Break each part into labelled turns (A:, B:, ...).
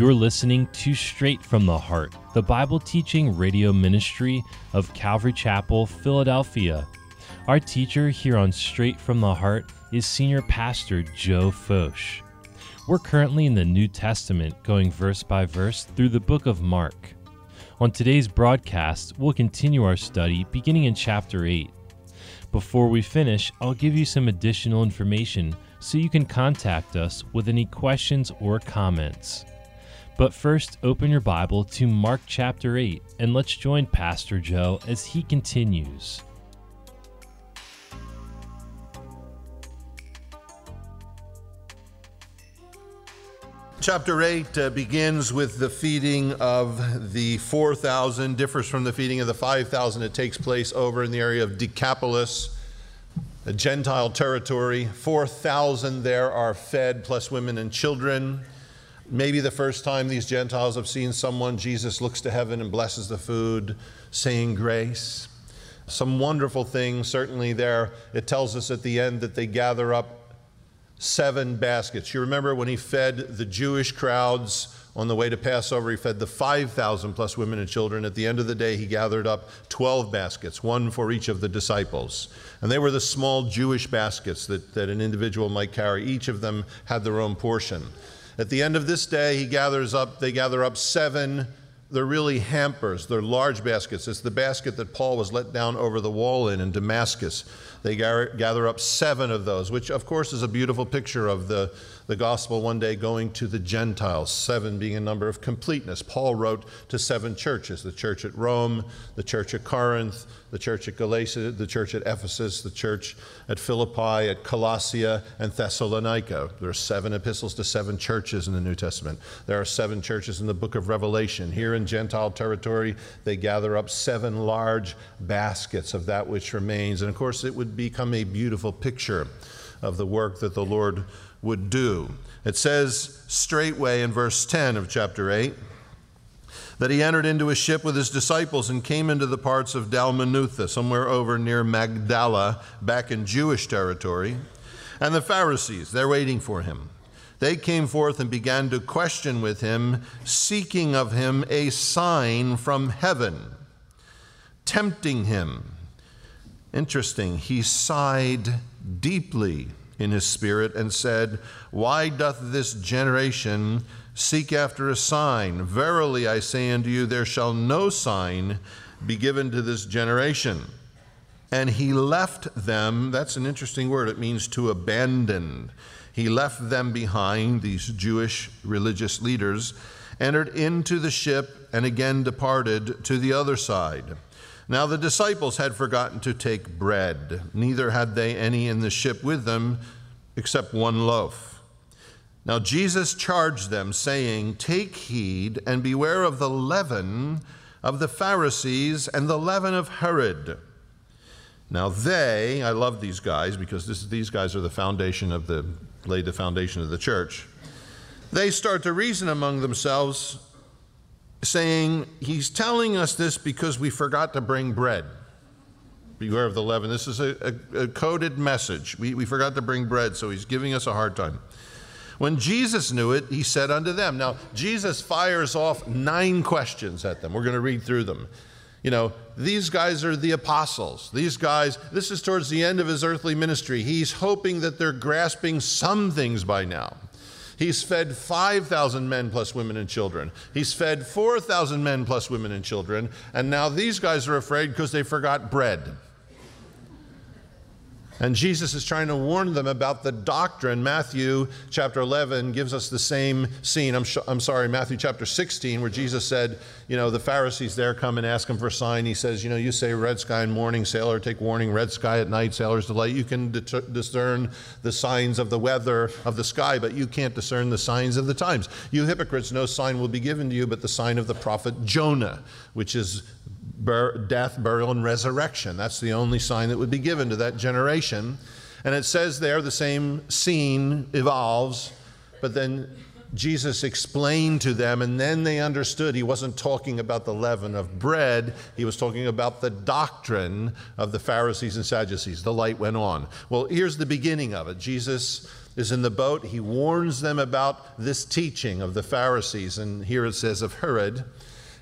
A: You're listening to Straight from the Heart, the Bible teaching radio ministry of Calvary Chapel, Philadelphia. Our teacher here on Straight from the Heart is Senior Pastor Joe Focht. We're currently in the New Testament, going verse by verse through the book of Mark. On today's broadcast, we'll continue our study beginning in chapter 8. Before we finish, I'll give you some additional information so you can contact us with any questions or comments. But first, open your Bible to Mark chapter 8 and let's join Pastor Joe as he continues.
B: Chapter 8 uh, begins with the feeding of the 4,000, differs from the feeding of the 5,000. It takes place over in the area of Decapolis, a Gentile territory. 4,000 there are fed, plus women and children. Maybe the first time these Gentiles have seen someone, Jesus looks to heaven and blesses the food, saying grace. Some wonderful things, certainly there. It tells us at the end that they gather up seven baskets. You remember when he fed the Jewish crowds on the way to Passover, he fed the 5,000 plus women and children. At the end of the day, he gathered up 12 baskets, one for each of the disciples. And they were the small Jewish baskets that, that an individual might carry. Each of them had their own portion. At the end of this day, he gathers up, they gather up seven. They're really hampers, they're large baskets. It's the basket that Paul was let down over the wall in in Damascus. They gather up seven of those, which of course is a beautiful picture of the, the gospel one day going to the Gentiles, seven being a number of completeness. Paul wrote to seven churches the church at Rome, the church at Corinth, the church at Galatia, the church at Ephesus, the church at Philippi, at Colossia, and Thessalonica. There are seven epistles to seven churches in the New Testament. There are seven churches in the book of Revelation. Here in Gentile territory, they gather up seven large baskets of that which remains. And of course, it would become a beautiful picture of the work that the Lord would do. It says straightway in verse 10 of chapter 8 that he entered into a ship with his disciples and came into the parts of Dalmanutha, somewhere over near Magdala, back in Jewish territory. And the Pharisees, they're waiting for him. They came forth and began to question with him, seeking of him a sign from heaven, tempting him. Interesting, he sighed deeply in his spirit and said, Why doth this generation Seek after a sign. Verily I say unto you, there shall no sign be given to this generation. And he left them, that's an interesting word, it means to abandon. He left them behind, these Jewish religious leaders, entered into the ship, and again departed to the other side. Now the disciples had forgotten to take bread, neither had they any in the ship with them except one loaf. Now Jesus charged them, saying, Take heed and beware of the leaven of the Pharisees and the leaven of Herod. Now they, I love these guys because this, these guys are the foundation of the, laid the foundation of the church. They start to reason among themselves, saying, He's telling us this because we forgot to bring bread. Beware of the leaven. This is a, a, a coded message. We, we forgot to bring bread, so he's giving us a hard time. When Jesus knew it, he said unto them. Now, Jesus fires off nine questions at them. We're going to read through them. You know, these guys are the apostles. These guys, this is towards the end of his earthly ministry. He's hoping that they're grasping some things by now. He's fed 5,000 men plus women and children. He's fed 4,000 men plus women and children. And now these guys are afraid because they forgot bread. And Jesus is trying to warn them about the doctrine. Matthew chapter 11 gives us the same scene. I'm, sh- I'm sorry, Matthew chapter 16, where Jesus said, you know, the Pharisees there come and ask him for a sign. He says, you know, you say red sky in morning, sailor take warning, red sky at night, sailor's delight. You can discern the signs of the weather of the sky, but you can't discern the signs of the times. You hypocrites, no sign will be given to you but the sign of the prophet Jonah, which is bur- death, burial, and resurrection. That's the only sign that would be given to that generation. And it says there the same scene evolves, but then Jesus explained to them, and then they understood he wasn't talking about the leaven of bread, he was talking about the doctrine of the Pharisees and Sadducees. The light went on. Well, here's the beginning of it. Jesus is in the boat. He warns them about this teaching of the Pharisees. And here it says of Herod.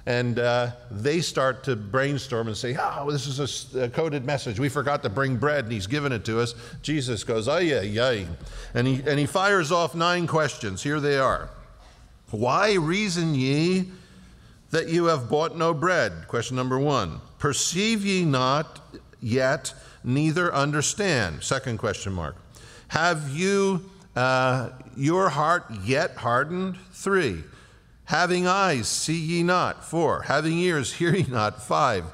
B: And uh, they start to brainstorm and say, Oh, this is a, a, coded message. We forgot to bring bread, and he's given it to us. Jesus goes, Oh, yeah, yeah. And he, and he fires off nine questions. Here they are Why reason ye that you have bought no bread? Question number one. Perceive ye not yet, neither understand? Second question mark. Have you uh, your heart yet hardened? Three. Having eyes, see ye not? Four. Having ears, hear ye not? Five.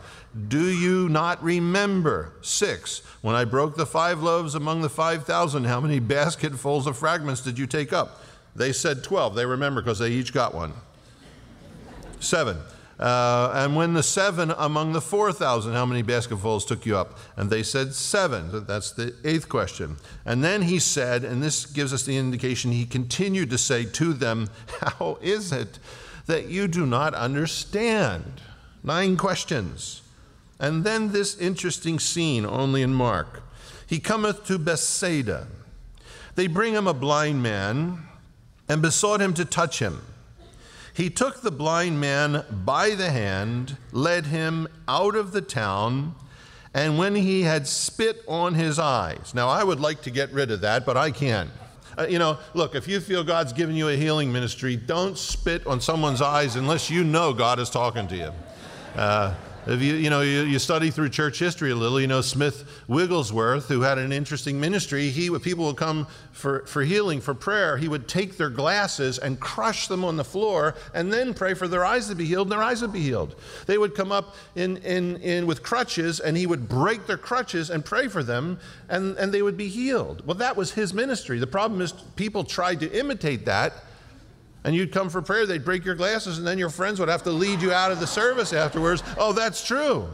B: Do you not remember? Six. When I broke the five loaves among the five thousand, how many basketfuls of fragments did you take up? They said twelve. They remember because they each got one. Seven. Uh, and when the seven among the 4,000, how many basketfuls took you up? And they said seven. That's the eighth question. And then he said, and this gives us the indication, he continued to say to them, How is it that you do not understand? Nine questions. And then this interesting scene, only in Mark. He cometh to Bethsaida. They bring him a blind man and besought him to touch him. He took the blind man by the hand, led him out of the town, and when he had spit on his eyes. Now, I would like to get rid of that, but I can't. Uh, you know, look, if you feel God's given you a healing ministry, don't spit on someone's eyes unless you know God is talking to you. Uh, if you, you know, you, you, study through church history a little, you know, Smith Wigglesworth, who had an interesting ministry, he, people would come for, for healing, for prayer, he would take their glasses and crush them on the floor and then pray for their eyes to be healed, and their eyes would be healed. They would come up in, in, in with crutches, and he would break their crutches and pray for them, and, and they would be healed. Well, that was his ministry. The problem is people tried to imitate that and you'd come for prayer, they'd break your glasses, and then your friends would have to lead you out of the service afterwards. Oh, that's true.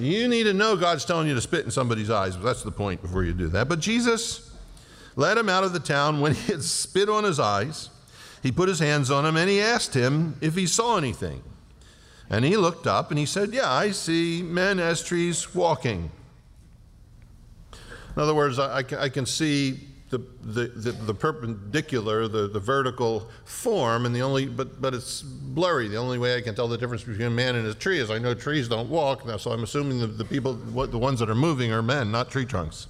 B: You need to know God's telling you to spit in somebody's eyes. That's the point before you do that. But Jesus led him out of the town. When he had spit on his eyes, he put his hands on him and he asked him if he saw anything. And he looked up and he said, Yeah, I see men as trees walking. In other words, I, I can see the, the, the, the, perpendicular, the, the vertical form, and the only, but, but it's blurry. The only way I can tell the difference between a man and a tree is I know trees don't walk, now, so I'm assuming the, the people, what, the ones that are moving are men, not tree trunks.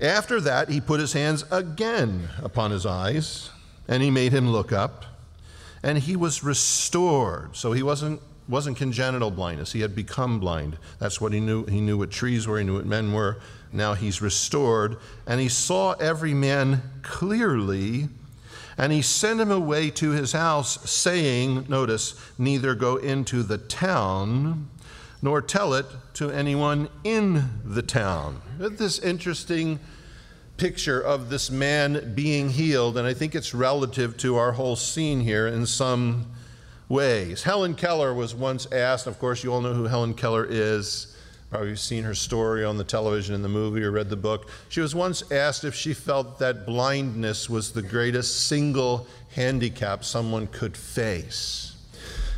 B: After that, he put his hands again upon his eyes, and he made him look up, and he was restored. So he wasn't wasn't congenital blindness. He had become blind. That's what he knew. He knew what trees were, he knew what men were. Now he's restored. And he saw every man clearly. And he sent him away to his house, saying, Notice, neither go into the town nor tell it to anyone in the town. This interesting picture of this man being healed, and I think it's relative to our whole scene here in some ways. Helen Keller was once asked, of course, you all know who Helen Keller is. Probably seen her story on the television in the movie or read the book. She was once asked if she felt that blindness was the greatest single handicap someone could face.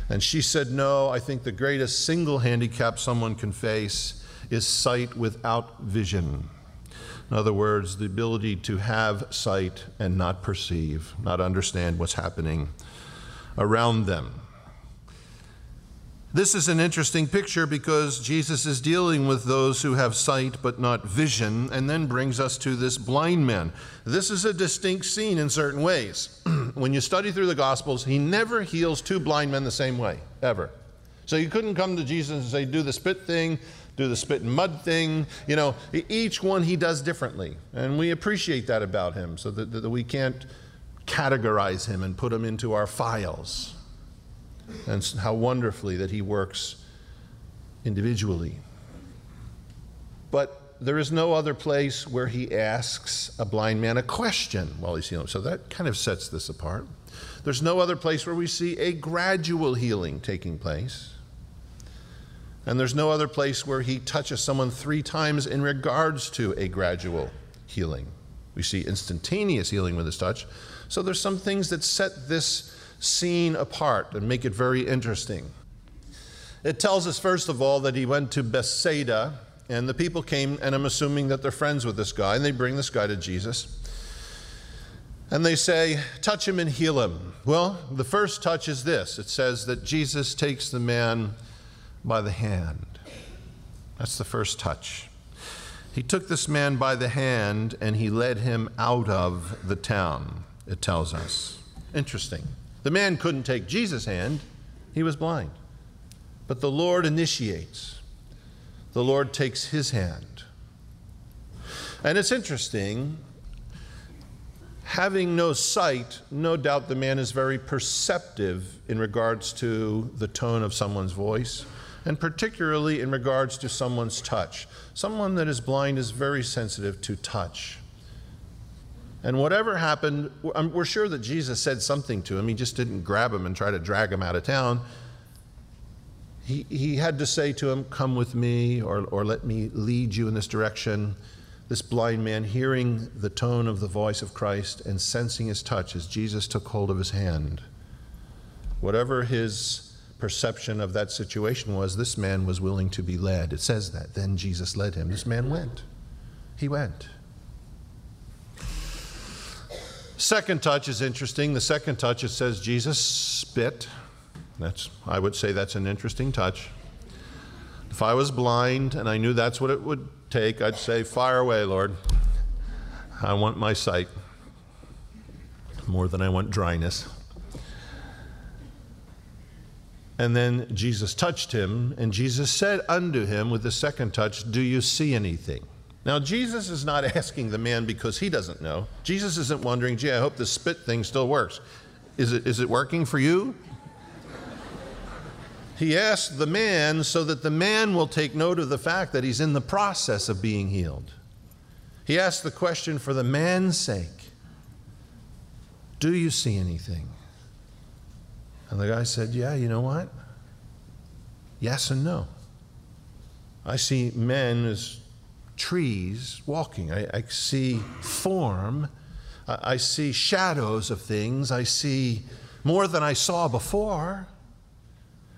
B: And she said, No, I think the greatest single handicap someone can face is sight without vision. In other words, the ability to have sight and not perceive, not understand what's happening around them. This is an interesting picture because Jesus is dealing with those who have sight but not vision, and then brings us to this blind man. This is a distinct scene in certain ways. when you study through the Gospels, he never heals two blind men the same way, ever. So you couldn't come to Jesus and say, do the spit thing, do the spit and mud thing. You know, each one he does differently. And we appreciate that about him so that, that we can't categorize him and put him into our files and how wonderfully that he works individually. But there is no other place where he asks a blind man a question while he's healing. So that kind of sets this apart. There's no other place where we see a gradual healing taking place. And there's no other place where he touches someone three times in regards to a gradual healing. We see instantaneous healing with his touch. So there's some things that set this scene apart and make it very interesting. It tells us, first of all, that he went to Bethsaida, And the people came, and I'm assuming that they're friends with this guy, and they bring this guy to Jesus. And they say, Touch him and heal him. Well, the first touch is this it says that Jesus takes the man by the hand. That's the first touch. He took this man by the hand and he led him out of the town, it tells us. Interesting. The man couldn't take Jesus' hand, he was blind. But the Lord initiates, the Lord takes his hand. And it's interesting, having no sight, no doubt the man is very perceptive in regards to the tone of someone's voice, and particularly in regards to someone's touch. Someone that is blind is very sensitive to touch. And whatever happened, we're sure that Jesus said something to him. He just didn't grab him and try to drag him out of town. He, he had to say to him, Come with me, or, or let me lead you in this direction. This blind man, hearing the tone of the voice of Christ and sensing his touch as Jesus took hold of his hand, whatever his perception of that situation was, this man was willing to be led. It says that. Then Jesus led him. This man went. He went. Second touch is interesting. The second touch, it says Jesus spit. That's, I would say that's an interesting touch. If I was blind and I knew that's what it would take, I'd say, Fire away, Lord. I want my sight more than I want dryness. And then Jesus touched him, and Jesus said unto him with the second touch, Do you see anything? Now, Jesus is not asking the man because he doesn't know. Jesus isn't wondering, gee, I hope the spit thing still works. Is it, is it working for you? He asks the man so that the man will take note of the fact that he's in the process of being healed. He asks the question for the man's sake Do you see anything? And the guy said, Yeah, you know what? Yes and no. I see men as trees walking. I, I see form. I, I see shadows of things. I see more than I saw before.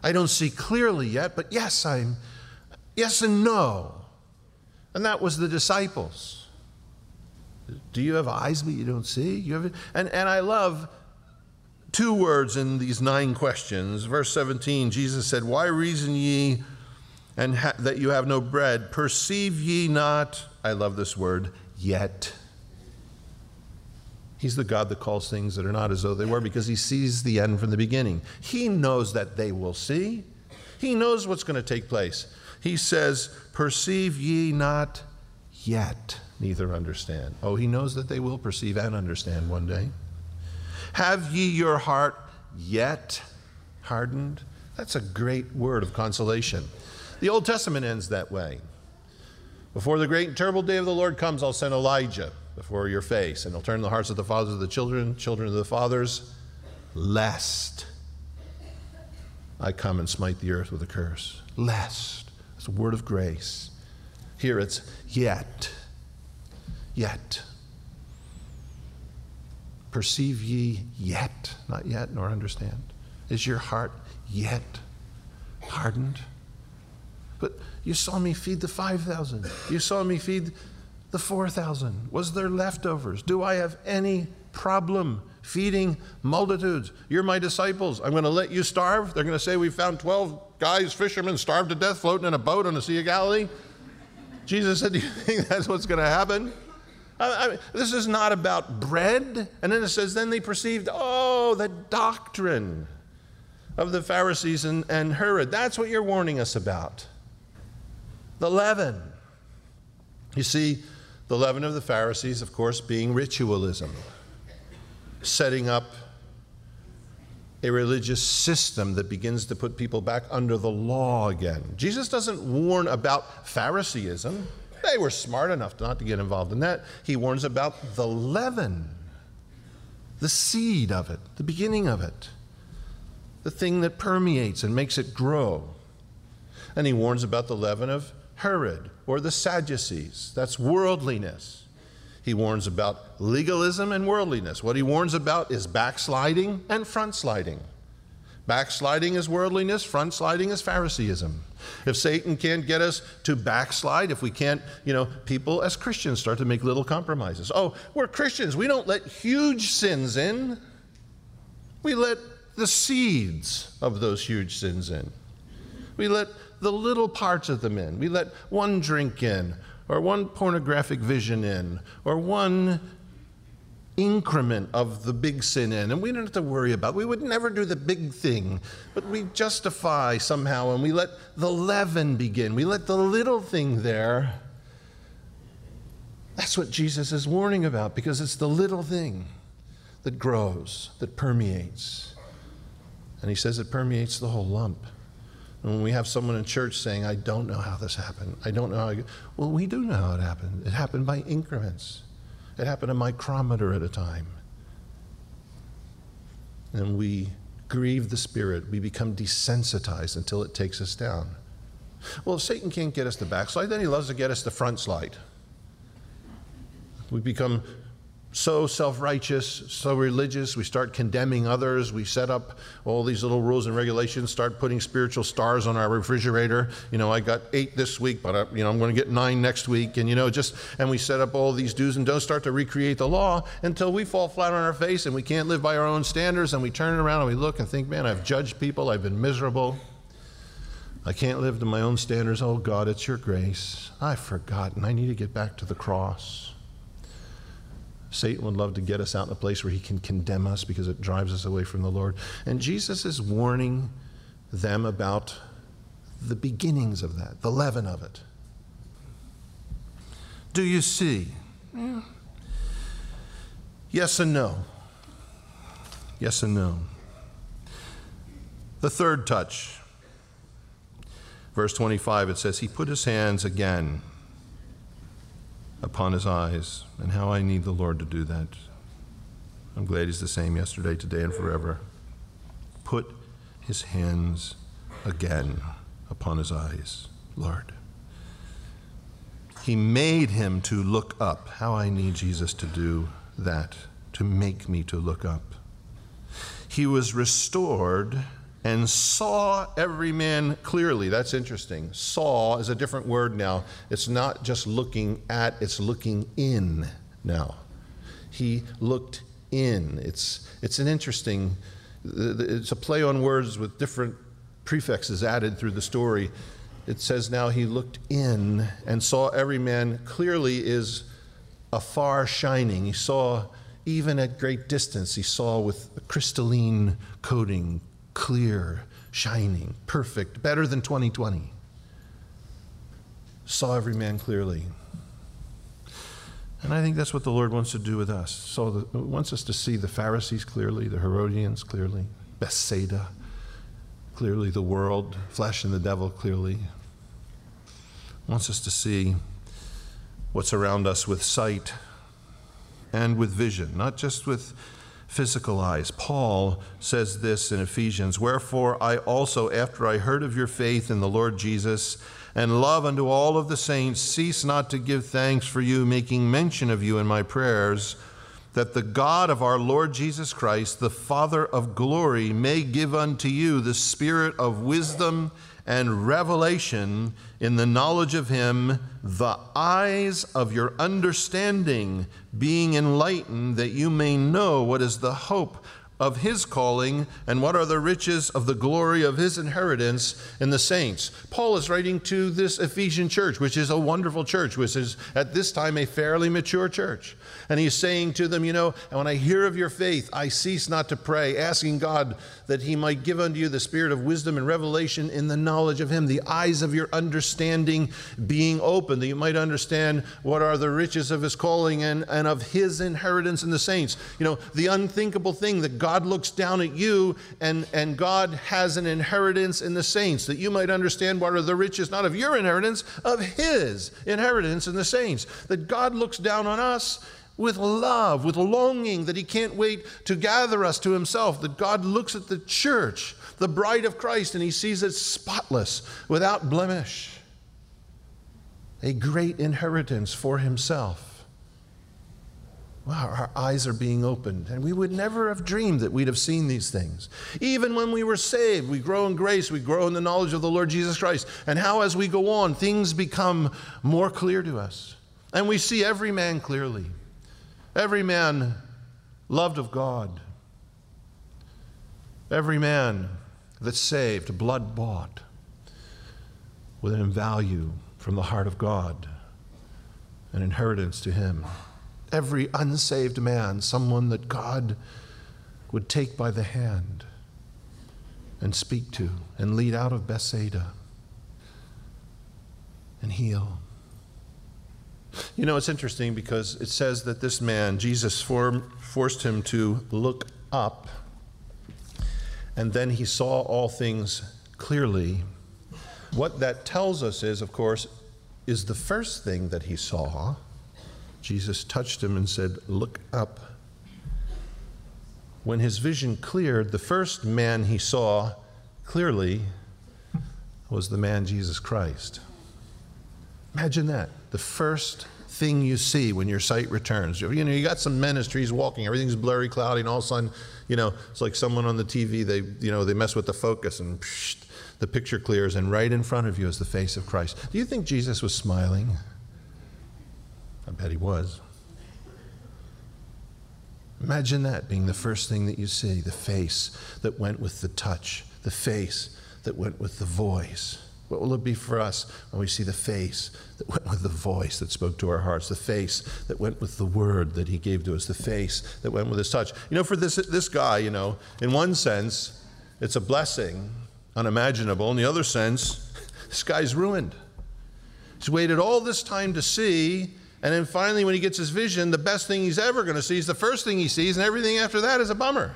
B: I don't see clearly yet, but yes, I'm yes and no. And that was the disciples. Do you have eyes but you don't see? You have, and, and I love two words in these nine questions. Verse 17, Jesus said, Why reason ye and ha- that you have no bread. Perceive ye not, I love this word, yet. He's the God that calls things that are not as though they were because he sees the end from the beginning. He knows that they will see, he knows what's going to take place. He says, Perceive ye not yet, neither understand. Oh, he knows that they will perceive and understand one day. Have ye your heart yet hardened? That's a great word of consolation. The Old Testament ends that way. Before the great and terrible day of the Lord comes, I'll send Elijah before your face, and he'll turn the hearts of the fathers of the children, children of the fathers, lest I come and smite the earth with a curse. Lest. It's a word of grace. Here it's yet. Yet. Perceive ye yet, not yet, nor understand. Is your heart yet hardened? But you saw me feed the 5,000. You saw me feed the 4,000. Was there leftovers? Do I have any problem feeding multitudes? You're my disciples. I'm going to let you starve. They're going to say we found 12 guys, fishermen, starved to death, floating in a boat on the Sea of Galilee. Jesus said, Do you think that's what's going to happen? I mean, this is not about bread. And then it says, Then they perceived, oh, the doctrine of the Pharisees and, and Herod. That's what you're warning us about the leaven. You see, the leaven of the Pharisees, of course, being ritualism, setting up a religious system that begins to put people back under the law again. Jesus doesn't warn about Phariseeism. They were smart enough not to get involved in that. He warns about the leaven, the seed of it, the beginning of it, the thing that permeates and makes it grow. And he warns about the leaven of Herod or the Sadducees. That's worldliness. He warns about legalism and worldliness. What he warns about is backsliding and front sliding. Backsliding is worldliness, front sliding is Phariseeism. If Satan can't get us to backslide, if we can't, you know, people as Christians start to make little compromises. Oh, we're Christians. We don't let huge sins in. We let the seeds of those huge sins in. We let the little parts of them in. We let one drink in, or one pornographic vision in, or one increment of the big sin in, and we don't have to worry about. It. We would never do the big thing, but we justify somehow, and we let the leaven begin. We let the little thing there. That's what Jesus is warning about because it's the little thing that grows, that permeates. And he says it permeates the whole lump. And when we have someone in church saying, I don't know how this happened, I don't know how, I, well, we do know how it happened. It happened by increments. It happened a micrometer at a time. And we grieve the Spirit. We become desensitized until it takes us down. Well, if Satan can't get us to backslide, then he loves to get us to front slide. We become so self righteous, so religious. We start condemning others. We set up all these little rules and regulations, start putting spiritual stars on our refrigerator. You know, I got eight this week, but I, you know, I'm going to get nine next week. And, you know, just, and we set up all these do's and don'ts, start to recreate the law until we fall flat on our face and we can't live by our own standards. And we turn around and we look and think, man, I've judged people, I've been miserable. I can't live to my own standards. Oh, God, it's your grace. I've forgotten. I need to get back to the cross. Satan would love to get us out in a place where he can condemn us because it drives us away from the Lord. And Jesus is warning them about the beginnings of that, the leaven of it. Do you see? Yeah. Yes and no. Yes and no. The third touch. Verse 25, it says, He put his hands again upon his eyes, and how I need the Lord to do that. I'm glad he's the same yesterday, today, and forever. Put his hands again upon his eyes, Lord. He made him to look up. How I need Jesus to do that, to make me to look up. He was restored and saw every man clearly. That's interesting. Saw is a different word now. It's not just looking at, it's looking in now. He looked in. It's, it's an interesting, it's a play on words with different prefixes added through the story. It says now he looked in and saw every man clearly is afar shining. He saw even at great distance, he saw with a crystalline coating, clear, shining, perfect, better than 2020. Saw every man clearly. And I think that's what the Lord wants to do with us. So the, wants us to see the Pharisees clearly, the Herodians clearly, Bethsaida clearly, the world, flesh and the devil clearly. Wants us to see what's around us with sight and with vision, not just with physical eyes. Paul says this in Ephesians Wherefore I also, after I heard of your faith in the Lord Jesus and love unto all of the saints, cease not to give thanks for you, making mention of you in my prayers, that the God of our Lord Jesus Christ, the Father of glory, may give unto you the spirit of wisdom and revelation in the knowledge of him, the eyes of your understanding being enlightened, that you may know what is the hope of his calling and what are the riches of the glory of his inheritance in the saints. Paul is writing to this Ephesian church, which is a wonderful church, which is at this time a fairly mature church. And he's saying to them, You know, and when I hear of your faith, I cease not to pray, asking God that he might give unto you the spirit of wisdom and revelation in the knowledge of him, the eyes of your understanding being open, that you might understand what are the riches of his calling and, and of his inheritance in the saints. You know, the unthinkable thing that God looks down at you and, and God has an inheritance in the saints, that you might understand what are the riches, not of your inheritance, of his inheritance in the saints. That God looks down on us with love, with longing that He can't wait to gather us to Himself. That God looks at the church, the bride of Christ, and He sees it spotless, without blemish. A great inheritance for Himself. Wow, our eyes are being opened, and we would never have dreamed that we'd have seen these things. Even when we were saved, we grow in grace, we grow in the knowledge of the Lord Jesus Christ, and how as we go on, things become more clear to us. And we see every man clearly, every man loved of God, every man that's saved, blood bought, with an value from the heart of God, an inheritance to Him every unsaved man, someone that God would take by the hand and speak to and lead out of Bethsaida and heal. You know, it's interesting because it says that this man, Jesus form, forced him to look up, and then he saw all things clearly. What that tells us is, of course, is the first thing that he saw Jesus touched him and said, Look up. When his vision cleared, the first man he saw clearly was the man Jesus Christ. Imagine that. The first thing you see when your sight returns. You know, you got some ministries walking, everything's blurry, cloudy, and all of a sudden, you know, it's like someone on the TV, they, you know, they mess with the focus and psh, the picture clears, and right in front of you is the face of Christ. Do you think Jesus was smiling? Bet he was. Imagine that being the first thing that you see the face that went with the touch, the face that went with the voice. What will it be for us when we see the face that went with the voice that spoke to our hearts, the face that went with the word that he gave to us, the face that went with his touch? You know, for this, this guy, you know, in one sense, it's a blessing, unimaginable. In the other sense, this guy's ruined. He's waited all this time to see and then finally, when he gets his vision, the best thing he's ever going to see is the first thing he sees, and everything after that is a bummer.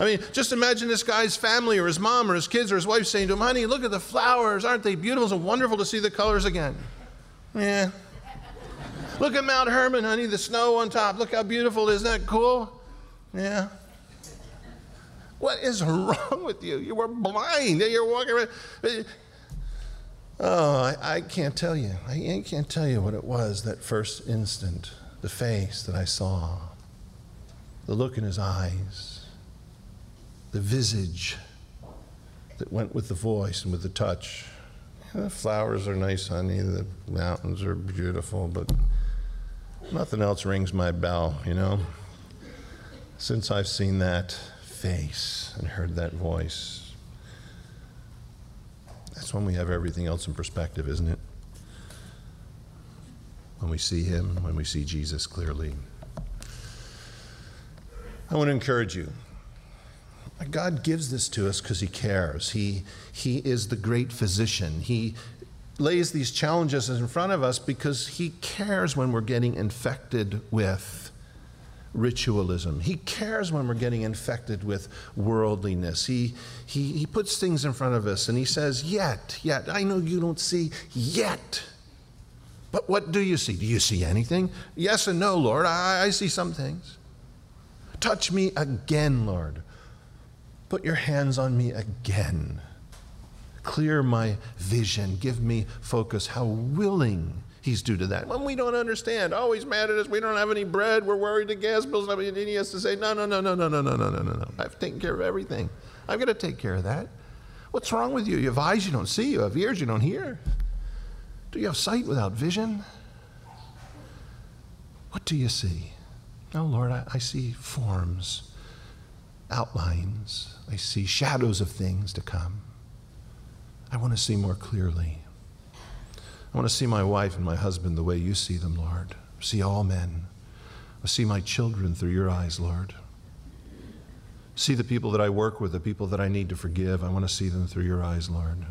B: I mean, just imagine this guy's family or his mom or his kids or his wife saying to him, Honey, look at the flowers. Aren't they beautiful? It's wonderful to see the colors again. Yeah. Look at Mount Hermon, honey, the snow on top. Look how beautiful. Isn't that cool? Yeah. What is wrong with you? You were blind. You're walking around. Oh, I, I, can't tell you. I can't tell you what it was that first instant, the face that I saw, the look in his eyes, the visage that went with the voice and with the touch. Yeah, the flowers are nice, honey. The mountains are beautiful, but nothing else rings my bell, you know? Since I've seen that face and heard that voice, that's when we have everything else in perspective, isn't it? When we see Him, when we see Jesus clearly. I want to encourage you. God gives this to us because He cares. He, he is the great physician. He lays these challenges in front of us because He cares when we're getting infected with ritualism. He cares when we're getting infected with worldliness. He, he, he puts things in front of us and he says, Yet, yet, I know you don't see yet. But what do you see? Do you see anything? Yes and no, Lord. I, I see some things. Touch me again, Lord. Put your hands on me again. Clear my vision. Give me focus. How willing he's due to that. When we don't understand, oh, he's mad at us, we don't have any bread, we're worried the gas bills, and he has to say, no, no, no, no, no, no, no, no, no, no, no. I've taken care of everything. I've got to take care of that. What's wrong with you? You have eyes you don't see, you have ears you don't hear. Do you have sight without vision? What do you see? Oh, Lord, I, I see forms, outlines, I see shadows of things to come. I want to see more clearly. I want to see my wife and my husband the way you see them, Lord. See all men. I see my children through your eyes, Lord. See the people that I work with, the people that I need to forgive. I want to see them through your eyes, Lord.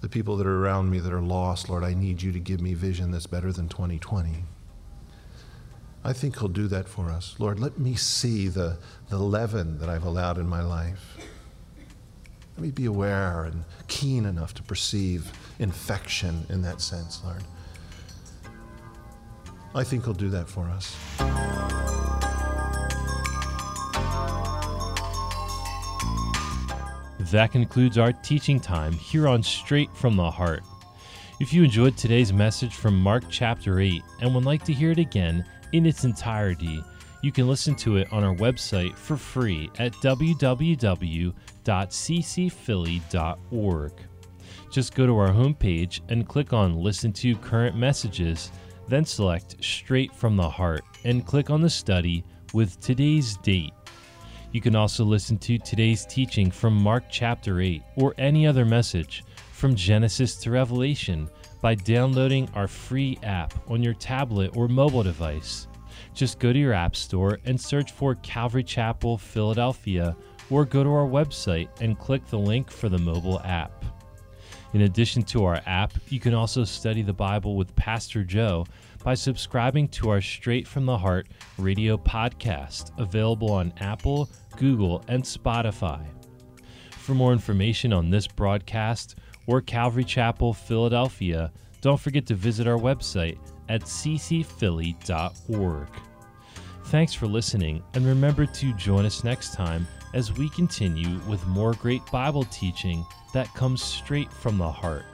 B: The people that are around me that are lost, Lord, I need you to give me vision that's better than 2020. I think He'll do that for us. Lord, let me see the, the leaven that I've allowed in my life. Let me be aware and keen enough to perceive infection in that sense, Lord. I think He'll do that for us.
A: That concludes our teaching time here on Straight from the Heart. If you enjoyed today's message from Mark chapter 8 and would like to hear it again in its entirety, you can listen to it on our website for free at www.ccphilly.org. Just go to our homepage and click on Listen to Current Messages, then select Straight from the Heart and click on the study with today's date. You can also listen to today's teaching from Mark chapter 8 or any other message from Genesis to Revelation by downloading our free app on your tablet or mobile device. Just go to your app store and search for Calvary Chapel Philadelphia or go to our website and click the link for the mobile app. In addition to our app, you can also study the Bible with Pastor Joe by subscribing to our Straight from the Heart radio podcast, available on Apple, Google, and Spotify. For more information on this broadcast or Calvary Chapel Philadelphia, don't forget to visit our website at ccphilly.org. Thanks for listening, and remember to join us next time as we continue with more great Bible teaching that comes straight from the heart.